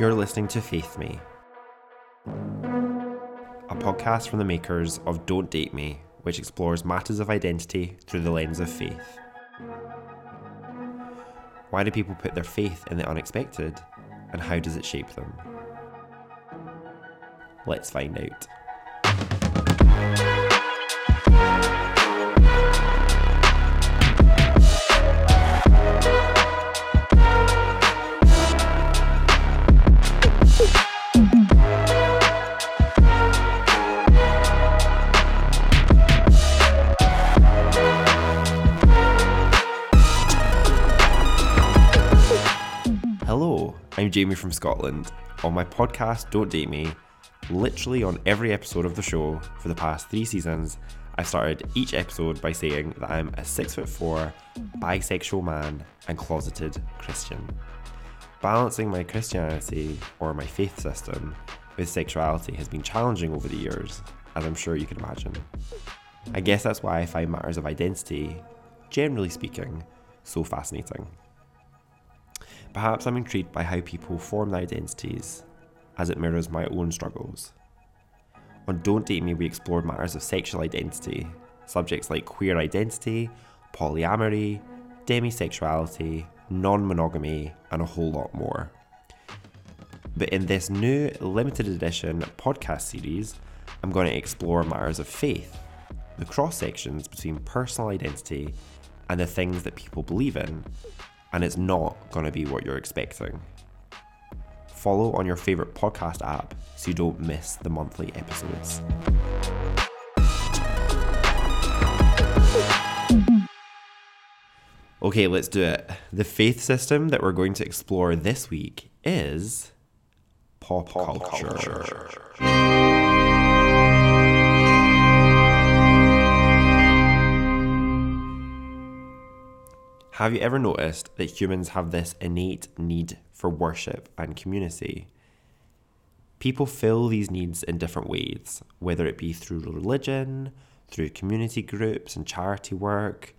You're listening to Faith Me, a podcast from the makers of Don't Date Me, which explores matters of identity through the lens of faith. Why do people put their faith in the unexpected, and how does it shape them? Let's find out. Hello, I'm Jamie from Scotland. On my podcast, Don't Date Me, literally on every episode of the show for the past three seasons, I started each episode by saying that I'm a six foot four, bisexual man and closeted Christian. Balancing my Christianity or my faith system with sexuality has been challenging over the years, as I'm sure you can imagine. I guess that's why I find matters of identity, generally speaking, so fascinating. Perhaps I'm intrigued by how people form their identities, as it mirrors my own struggles. On Don't Date Me, we explored matters of sexual identity, subjects like queer identity, polyamory, demisexuality, non monogamy, and a whole lot more. But in this new limited edition podcast series, I'm going to explore matters of faith, the cross sections between personal identity and the things that people believe in, and it's not going to be what you're expecting. Follow on your favourite podcast app so you don't miss the monthly episodes. Okay, let's do it. The faith system that we're going to explore this week is pop, culture. Have you ever noticed that humans have this innate need for worship and community? People fill these needs in different ways, whether it be through religion, through community groups and charity work,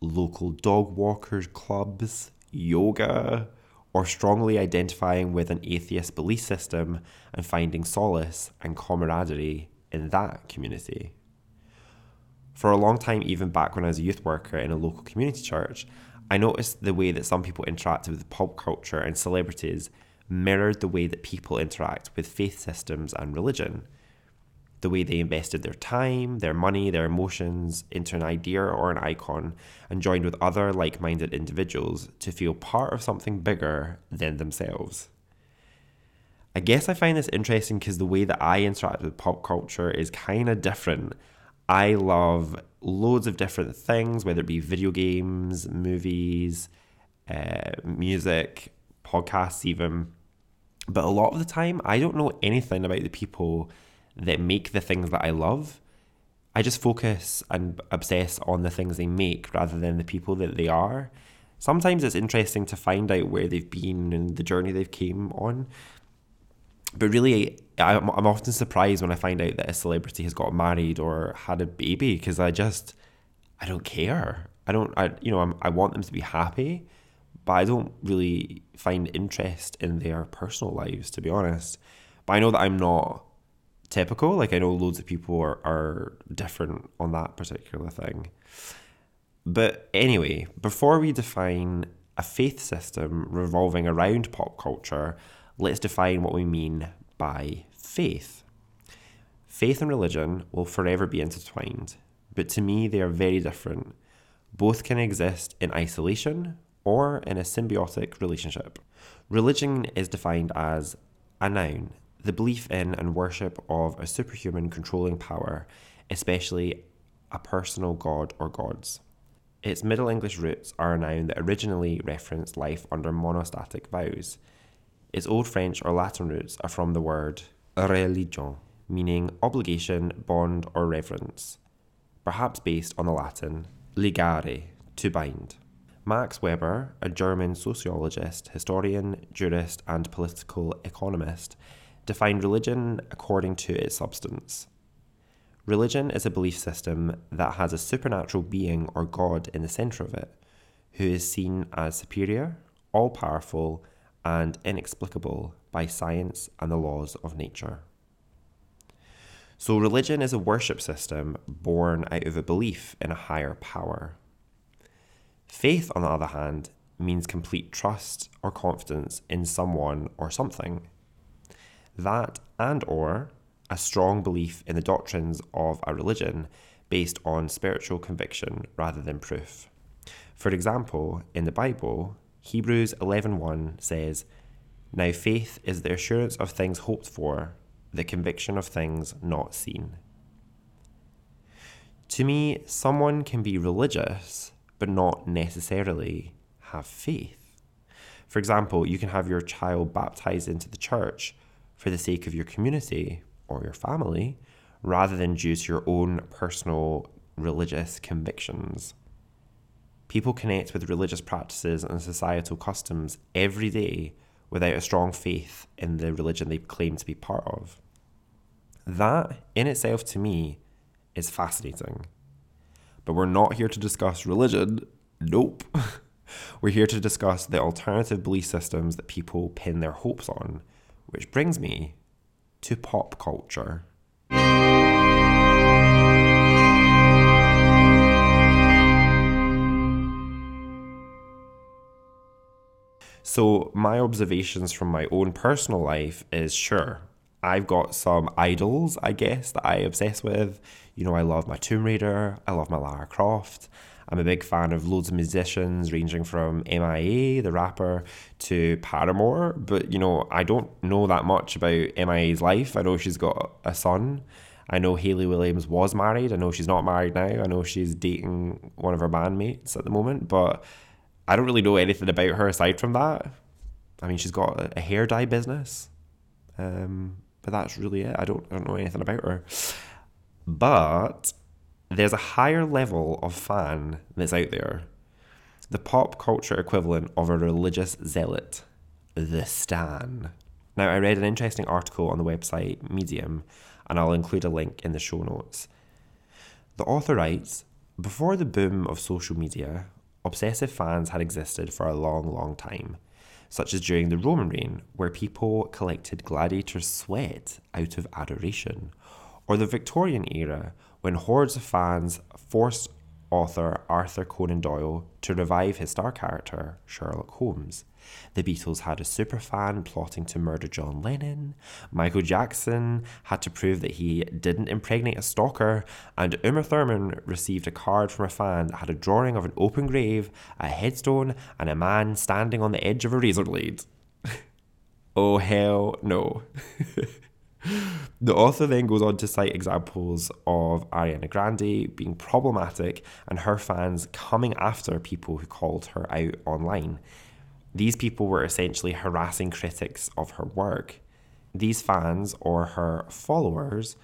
local dog walkers clubs, yoga, or strongly identifying with an atheist belief system and finding solace and camaraderie in that community. For a long time, even back when I was a youth worker in a local community church, I noticed the way that some people interacted with pop culture and celebrities mirrored the way that people interact with faith systems and religion. The way they invested their time, their money, their emotions into an idea or an icon and joined with other like minded individuals to feel part of something bigger than themselves. I guess I find this interesting because the way that I interact with pop culture is kind of different. I love loads of different things, whether it be video games, movies, uh, music, podcasts, even. But a lot of the time, I don't know anything about the people that make the things that I love. I just focus and obsess on the things they make rather than the people that they are. Sometimes it's interesting to find out where they've been and the journey they've came on. But really, I'm, I'm often surprised when I find out that a celebrity has got married or had a baby because I just, I don't care. I don't, I, you know, I'm, I want them to be happy, but I don't really find interest in their personal lives, to be honest. But I know that I'm not typical. Like, I know loads of people are, are different on that particular thing. But anyway, before we define a faith system revolving around pop culture, let's define what we mean by faith. Faith and religion will forever be intertwined, but to me they are very different. Both can exist in isolation or in a symbiotic relationship. Religion is defined as a noun, the belief in and worship of a superhuman controlling power, especially a personal god or gods. Its Middle English roots are a noun that originally referenced life under monastetic vows. Its Old French or Latin roots are from the word religion, meaning obligation, bond, or reverence, perhaps based on the Latin ligare, to bind. Max Weber, a German sociologist, historian, jurist, and political economist, defined religion according to its substance. Religion is a belief system that has a supernatural being or God in the centre of it, who is seen as superior, all powerful, and inexplicable by science and the laws of nature. So, religion is a worship system born out of a belief in a higher power. Faith, on the other hand, means complete trust or confidence in someone or something. That and or a strong belief in the doctrines of a religion based on spiritual conviction rather than proof. For example, in the Bible, Hebrews 11:1 says, "Now faith is the assurance of things hoped for, the conviction of things not seen." To me, someone can be religious but not necessarily have faith. For example, you can have your child baptized into the church for the sake of your community or your family rather than due to your own personal religious convictions. People connect with religious practices and societal customs every day without a strong faith in the religion they claim to be part of. That, in itself, to me, is fascinating. But we're not here to discuss religion. Nope. we're here to discuss the alternative belief systems that people pin their hopes on, which brings me to pop culture. So, my observations from my own personal life is sure, I've got some idols, I guess, that I obsess with. You know, I love my Tomb Raider, I love my Lara Croft. I'm a big fan of loads of musicians, ranging from MIA, the rapper, to Paramore. But, you know, I don't know that much about MIA's life. I know she's got a son. I know Hayley Williams was married. I know she's not married now. I know she's dating one of her bandmates at the moment. But I don't really know anything about her aside from that. I mean, she's got a hair dye business, um, but that's really it. I don't, I don't know anything about her. But there's a higher level of fan that's out there. The pop culture equivalent of a religious zealot, the Stan. Now, I read an interesting article on the website Medium, and I'll include a link in the show notes. The author writes Before the boom of social media, obsessive fans had existed for a long, long time, such as during the Roman reign, where people collected gladiators' sweat out of adoration, or the Victorian era, when hordes of fans forced author Arthur Conan Doyle to revive his star character, Sherlock Holmes. The Beatles had a superfan plotting to murder John Lennon. Michael Jackson had to prove that he didn't impregnate a stalker. And Uma Thurman received a card from a fan that had a drawing of an open grave, a headstone, and a man standing on the edge of a razor blade. oh, hell no. The author then goes on to cite examples of Ariana Grande being problematic and her fans coming after people who called her out online. These people were essentially harassing critics of her work. These fans, or her followers,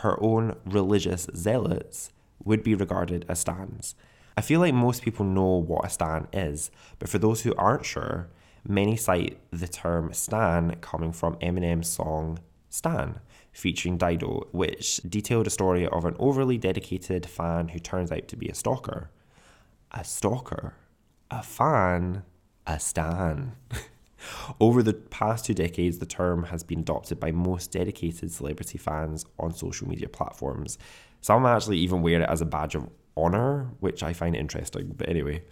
her own religious zealots, would be regarded as stans. I feel like most people know what a stan is, but for those who aren't sure, many cite the term stan coming from Eminem's song Stan, featuring Dido, which detailed a story of an overly dedicated fan who turns out to be a stalker. A stalker? A fan? a stan. Over the past two decades, the term has been adopted by most dedicated celebrity fans on social media platforms. Some actually even wear it as a badge of honour, which I find interesting. But anyway.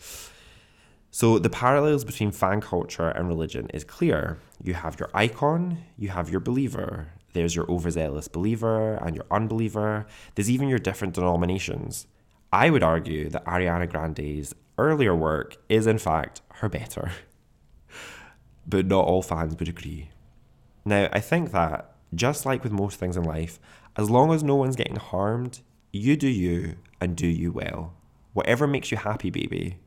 So the parallels between fan culture and religion is clear. You have your icon, you have your believer. There's your overzealous believer and your unbeliever. There's even your different denominations. I would argue that Ariana Grande's earlier work is in fact her better. But not all fans would agree. Now, I think that, just like with most things in life, as long as no one's getting harmed, you do you and do you well. Whatever makes you happy, baby.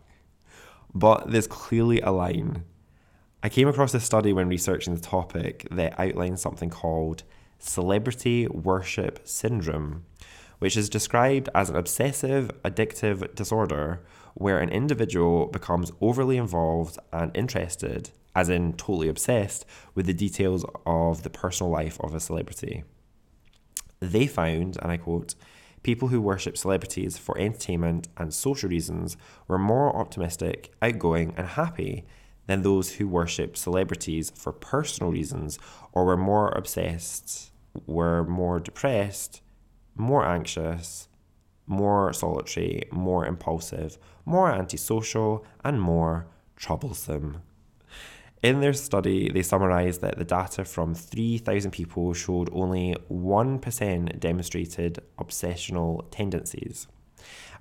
But there's clearly a line. I came across a study when researching the topic that outlines something called celebrity worship syndrome, which is described as an obsessive addictive disorder where an individual becomes overly involved and interested, as in totally obsessed, with the details of the personal life of a celebrity. They found, and I quote, people who worship celebrities for entertainment and social reasons were more optimistic, outgoing, and happy than those who worship celebrities for personal reasons or were more obsessed, were more depressed, more anxious, more solitary, more impulsive, more antisocial, and more troublesome. In their study, they summarised that the data from 3,000 people showed only 1% demonstrated obsessional tendencies.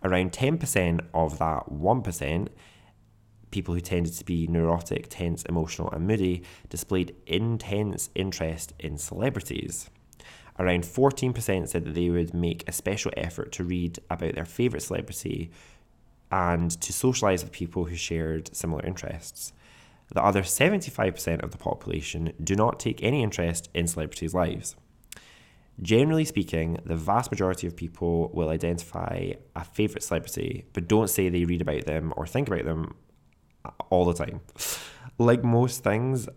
Around 10% of that 1%, people who tended to be neurotic, tense, emotional, and moody, displayed intense interest in celebrities. Around 14% said that they would make a special effort to read about their favourite celebrity and to socialise with people who shared similar interests. The other 75% of the population do not take any interest in celebrities' lives. Generally speaking, the vast majority of people will identify a favourite celebrity, but don't say they read about them or think about them all the time. Like most things,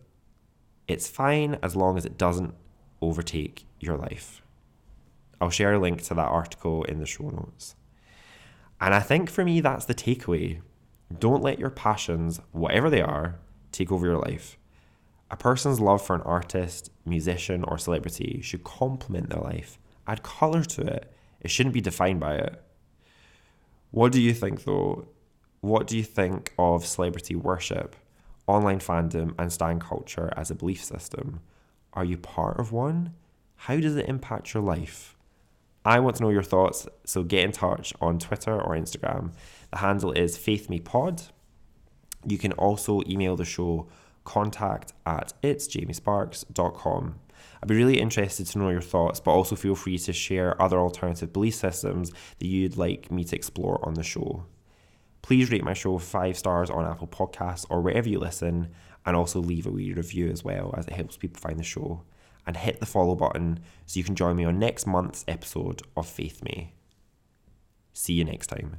it's fine as long as it doesn't overtake your life. I'll share a link to that article in the show notes. And I think for me, that's the takeaway. Don't let your passions, whatever they are, take over your life. A person's love for an artist, musician, or celebrity should complement their life, add colour to it. It shouldn't be defined by it. What do you think, though? What do you think of celebrity worship, online fandom, and stan culture as a belief system? Are you part of one? How does it impact your life? I want to know your thoughts, so get in touch on Twitter or Instagram. The handle is faithmepod. You can also email the show contact at itsjamiesparks.com. I'd be really interested to know your thoughts, but also feel free to share other alternative belief systems that you'd like me to explore on the show. Please rate my show five stars on Apple Podcasts or wherever you listen, and also leave a wee review as well, as it helps people find the show. And hit the follow button so you can join me on next month's episode of Faith Me. See you next time.